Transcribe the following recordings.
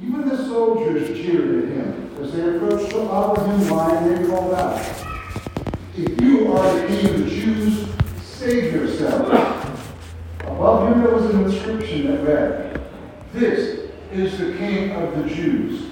Even the soldiers jeered at him. As they approached offer him wine, they called out, If you are the king of the Jews, save yourself. Above him there was an inscription that read, This is the king of the Jews.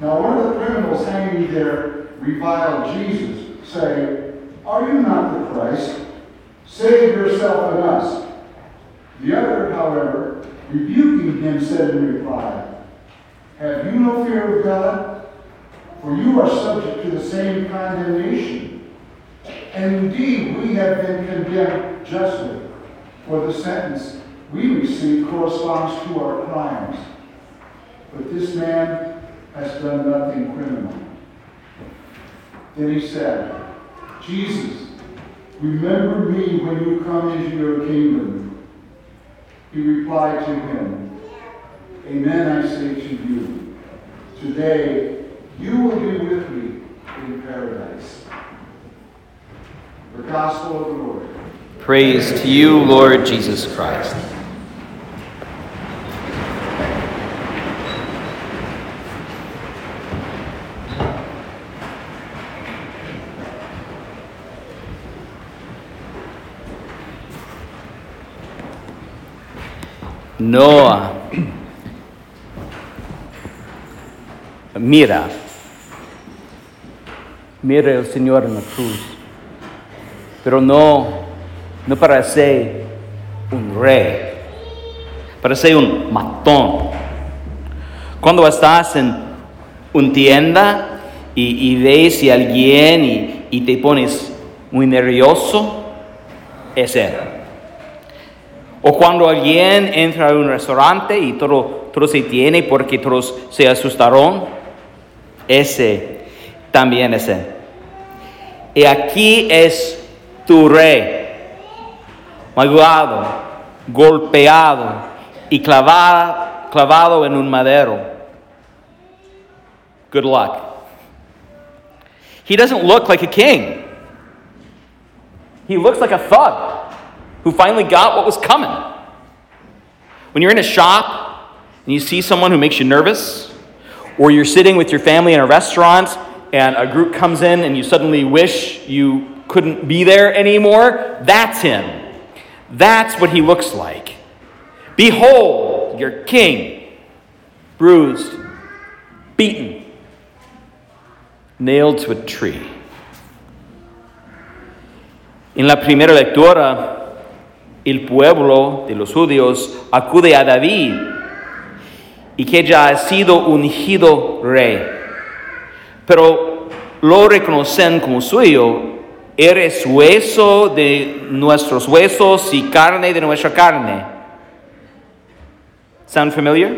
Now one of the criminals hanging there reviled Jesus, saying, Are you not the Christ? Save yourself and us. The other, however, rebuking him, said in reply, Have you no fear of God? For you are subject to the same condemnation. And indeed, we have been condemned justly, for the sentence we receive corresponds to our crimes. But this man has done nothing criminal. Then he said, Jesus, remember me when you come into your kingdom. He replied to him, Amen, I say to you, today you will be with me in paradise. The Gospel of the Lord. Praise to you, Lord Jesus Christ. Noah, mira, mira el Señor en la cruz, pero no, no para ser un rey, para ser un matón. Cuando estás en una tienda y, y ves a alguien y, y te pones muy nervioso, es él. O cuando alguien entra a un restaurante y todo, todo se tiene porque todos se asustaron, ese también es él. Y aquí es tu rey, maguado, golpeado y clavado, clavado en un madero. Good luck. He doesn't look like a king. He looks like a thug who finally got what was coming. When you're in a shop and you see someone who makes you nervous, or you're sitting with your family in a restaurant and a group comes in and you suddenly wish you couldn't be there anymore, that's him. That's what he looks like. Behold, your king, bruised, beaten, nailed to a tree. En la primera lectura, el pueblo de los judíos acude a David y que ya ha sido ungido rey. Pero lo reconocen como suyo. Eres hueso de nuestros huesos y carne de nuestra carne. ¿Sound familiar?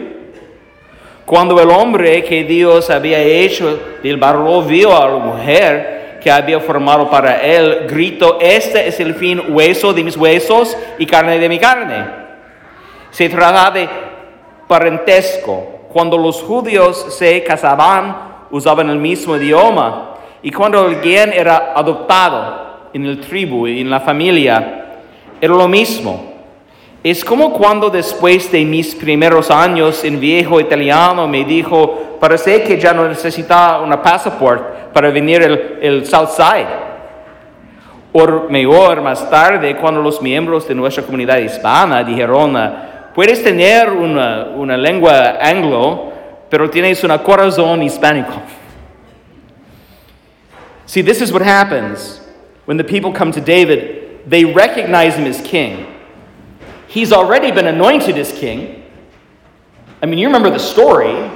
Cuando el hombre que Dios había hecho del barro vio a la mujer que había formado para él, gritó, este es el fin hueso de mis huesos y carne de mi carne. Se trata de parentesco. Cuando los judíos se casaban, usaban el mismo idioma. Y cuando alguien era adoptado en el tribu y en la familia, era lo mismo. Es como cuando después de mis primeros años en viejo italiano me dijo, parece que ya no necesita una pasaporte para venir el, el Southside. O mejor, más tarde, cuando los miembros de nuestra comunidad hispana dijeron, puedes tener una, una lengua anglo, pero tienes un corazón hispánico. See, this is what happens when the people come to David. They recognize him as king. He's already been anointed as king. I mean, you remember the story.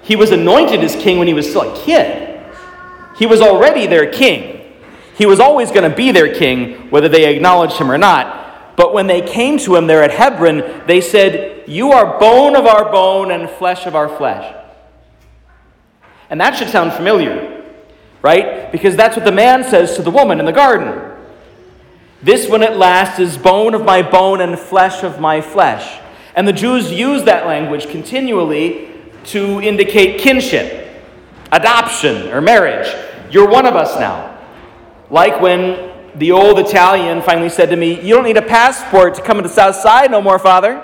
He was anointed as king when he was still a kid. He was already their king. He was always going to be their king, whether they acknowledged him or not. But when they came to him there at Hebron, they said, You are bone of our bone and flesh of our flesh. And that should sound familiar, right? Because that's what the man says to the woman in the garden. This one at last is bone of my bone and flesh of my flesh. And the Jews use that language continually to indicate kinship, adoption, or marriage. You're one of us now. Like when the old Italian finally said to me, You don't need a passport to come into South Side no more, Father.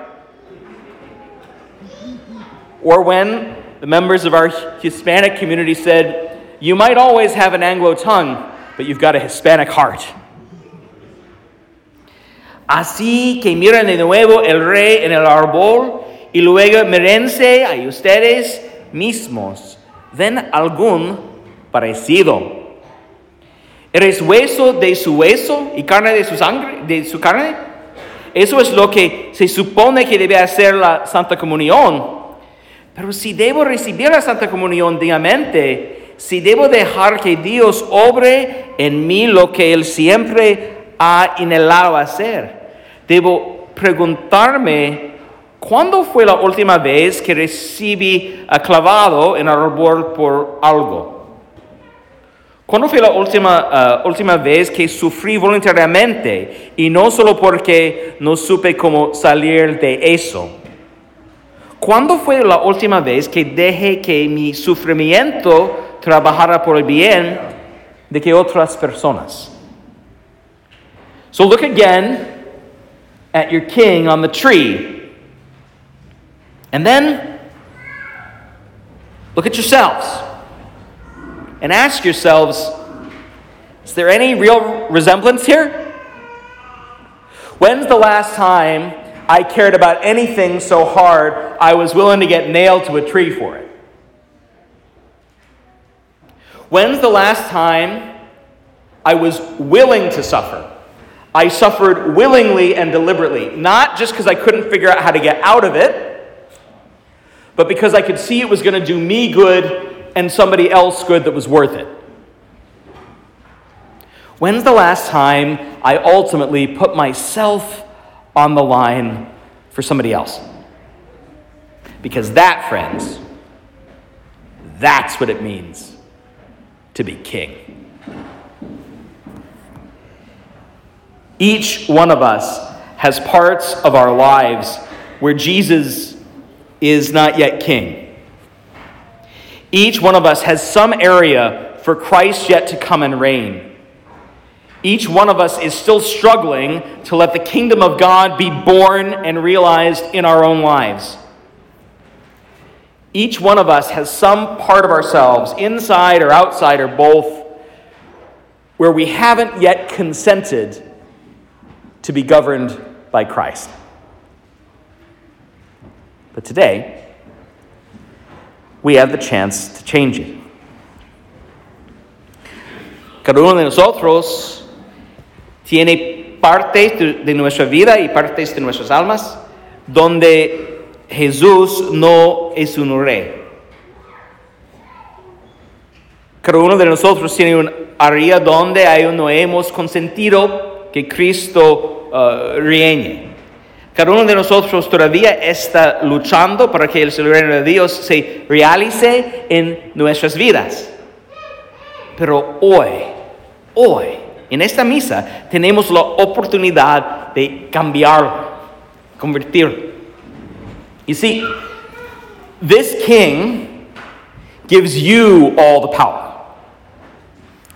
or when the members of our Hispanic community said, You might always have an Anglo tongue, but you've got a Hispanic heart. Así que miren de nuevo el rey en el árbol y luego mirense a ustedes mismos. ¿Ven algún parecido? ¿Eres hueso de su hueso y carne de su sangre, de su carne? Eso es lo que se supone que debe hacer la Santa Comunión. Pero si debo recibir la Santa Comunión dignamente, si debo dejar que Dios obre en mí lo que Él siempre ha anhelado hacer, debo preguntarme, ¿cuándo fue la última vez que recibí clavado en el árbol por algo? ¿Cuándo fue la última, uh, última vez que sufrí voluntariamente y no solo porque no supe cómo salir de eso? ¿Cuándo fue la última vez que dejé que mi sufrimiento trabajara por el bien de que otras personas? So look again at your king on the tree. And then look at yourselves and ask yourselves is there any real resemblance here? When's the last time I cared about anything so hard I was willing to get nailed to a tree for it? When's the last time I was willing to suffer? I suffered willingly and deliberately, not just because I couldn't figure out how to get out of it, but because I could see it was going to do me good and somebody else good that was worth it. When's the last time I ultimately put myself on the line for somebody else? Because that, friends, that's what it means to be king. Each one of us has parts of our lives where Jesus is not yet king. Each one of us has some area for Christ yet to come and reign. Each one of us is still struggling to let the kingdom of God be born and realized in our own lives. Each one of us has some part of ourselves, inside or outside or both, where we haven't yet consented to be governed by Christ. But today, we have the chance to change it. Cada uno de nosotros tiene parte de nuestra vida y partes de nuestras almas donde Jesús no es un rey. Cada uno de nosotros tiene un área donde aún no hemos consentido que Cristo uh, reine. Cada uno de nosotros todavía está luchando para que el reino de Dios se realice en nuestras vidas. Pero hoy, hoy, en esta misa, tenemos la oportunidad de cambiarlo, convertirlo. You see, this king gives you all the power.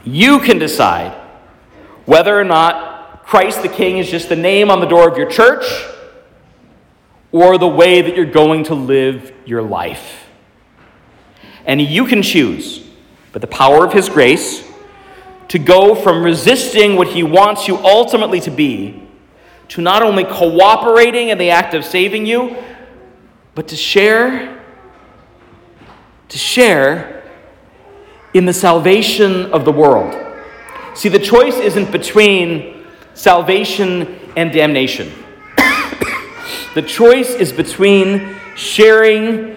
You can decide whether or not Christ the King is just the name on the door of your church or the way that you're going to live your life. And you can choose, but the power of His grace, to go from resisting what He wants you ultimately to be to not only cooperating in the act of saving you, but to share, to share in the salvation of the world. See, the choice isn't between salvation and damnation. the choice is between sharing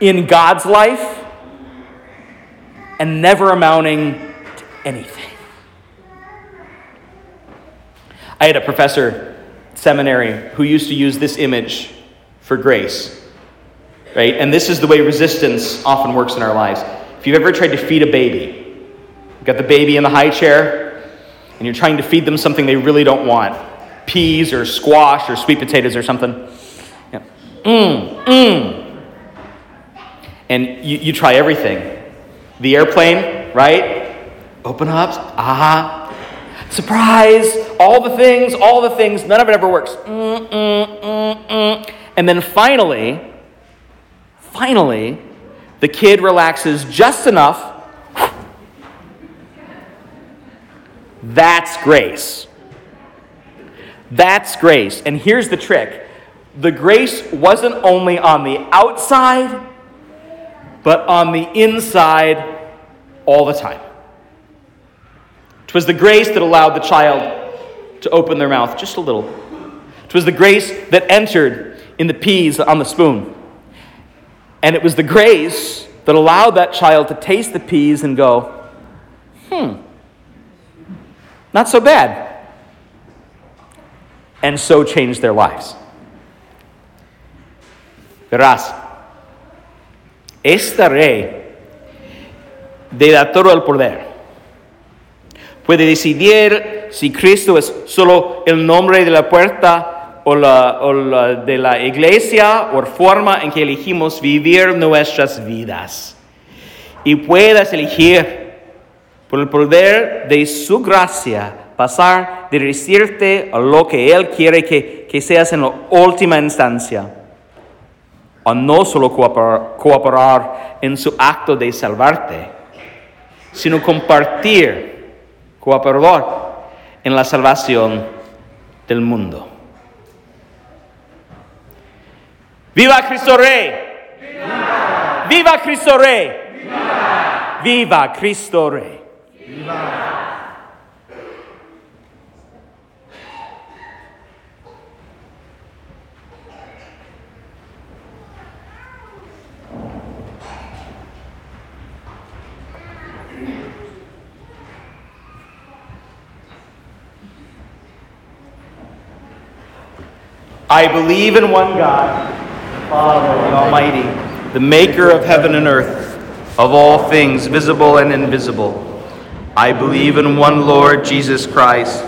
in God's life and never amounting to anything. I had a professor seminary who used to use this image for grace. Right? And this is the way resistance often works in our lives. If you've ever tried to feed a baby, got the baby in the high chair, and you're trying to feed them something they really don't want peas or squash or sweet potatoes or something. Yeah. Mmm. And you, you try everything. The airplane, right? Open up, ah, surprise, all the things, all the things, none of it ever works. Mm, mm, mm, mm. And then finally, finally, the kid relaxes just enough. That's grace. That's grace. And here's the trick the grace wasn't only on the outside, but on the inside all the time. It was the grace that allowed the child to open their mouth just a little. It was the grace that entered in the peas on the spoon. And it was the grace that allowed that child to taste the peas and go, hmm, not so bad. And so change their lives. Verás, esta rey de da todo el poder puede decidir si Cristo es solo el nombre de la puerta o, la, o la de la iglesia o forma en que elegimos vivir nuestras vidas. Y puedas elegir por el poder de su gracia pasar de decirte a lo que Él quiere que, que seas en la última instancia, a no solo cooperar, en su acto de salvarte, sino compartir, cooperar en la salvación del mundo. ¡Viva Cristo Rey! ¡Viva, ¡Viva Cristo Rey! ¡Viva, ¡Viva Cristo Rey! ¡Viva! I believe in one God, the Father the Almighty, the maker of heaven and earth, of all things visible and invisible. I believe in one Lord Jesus Christ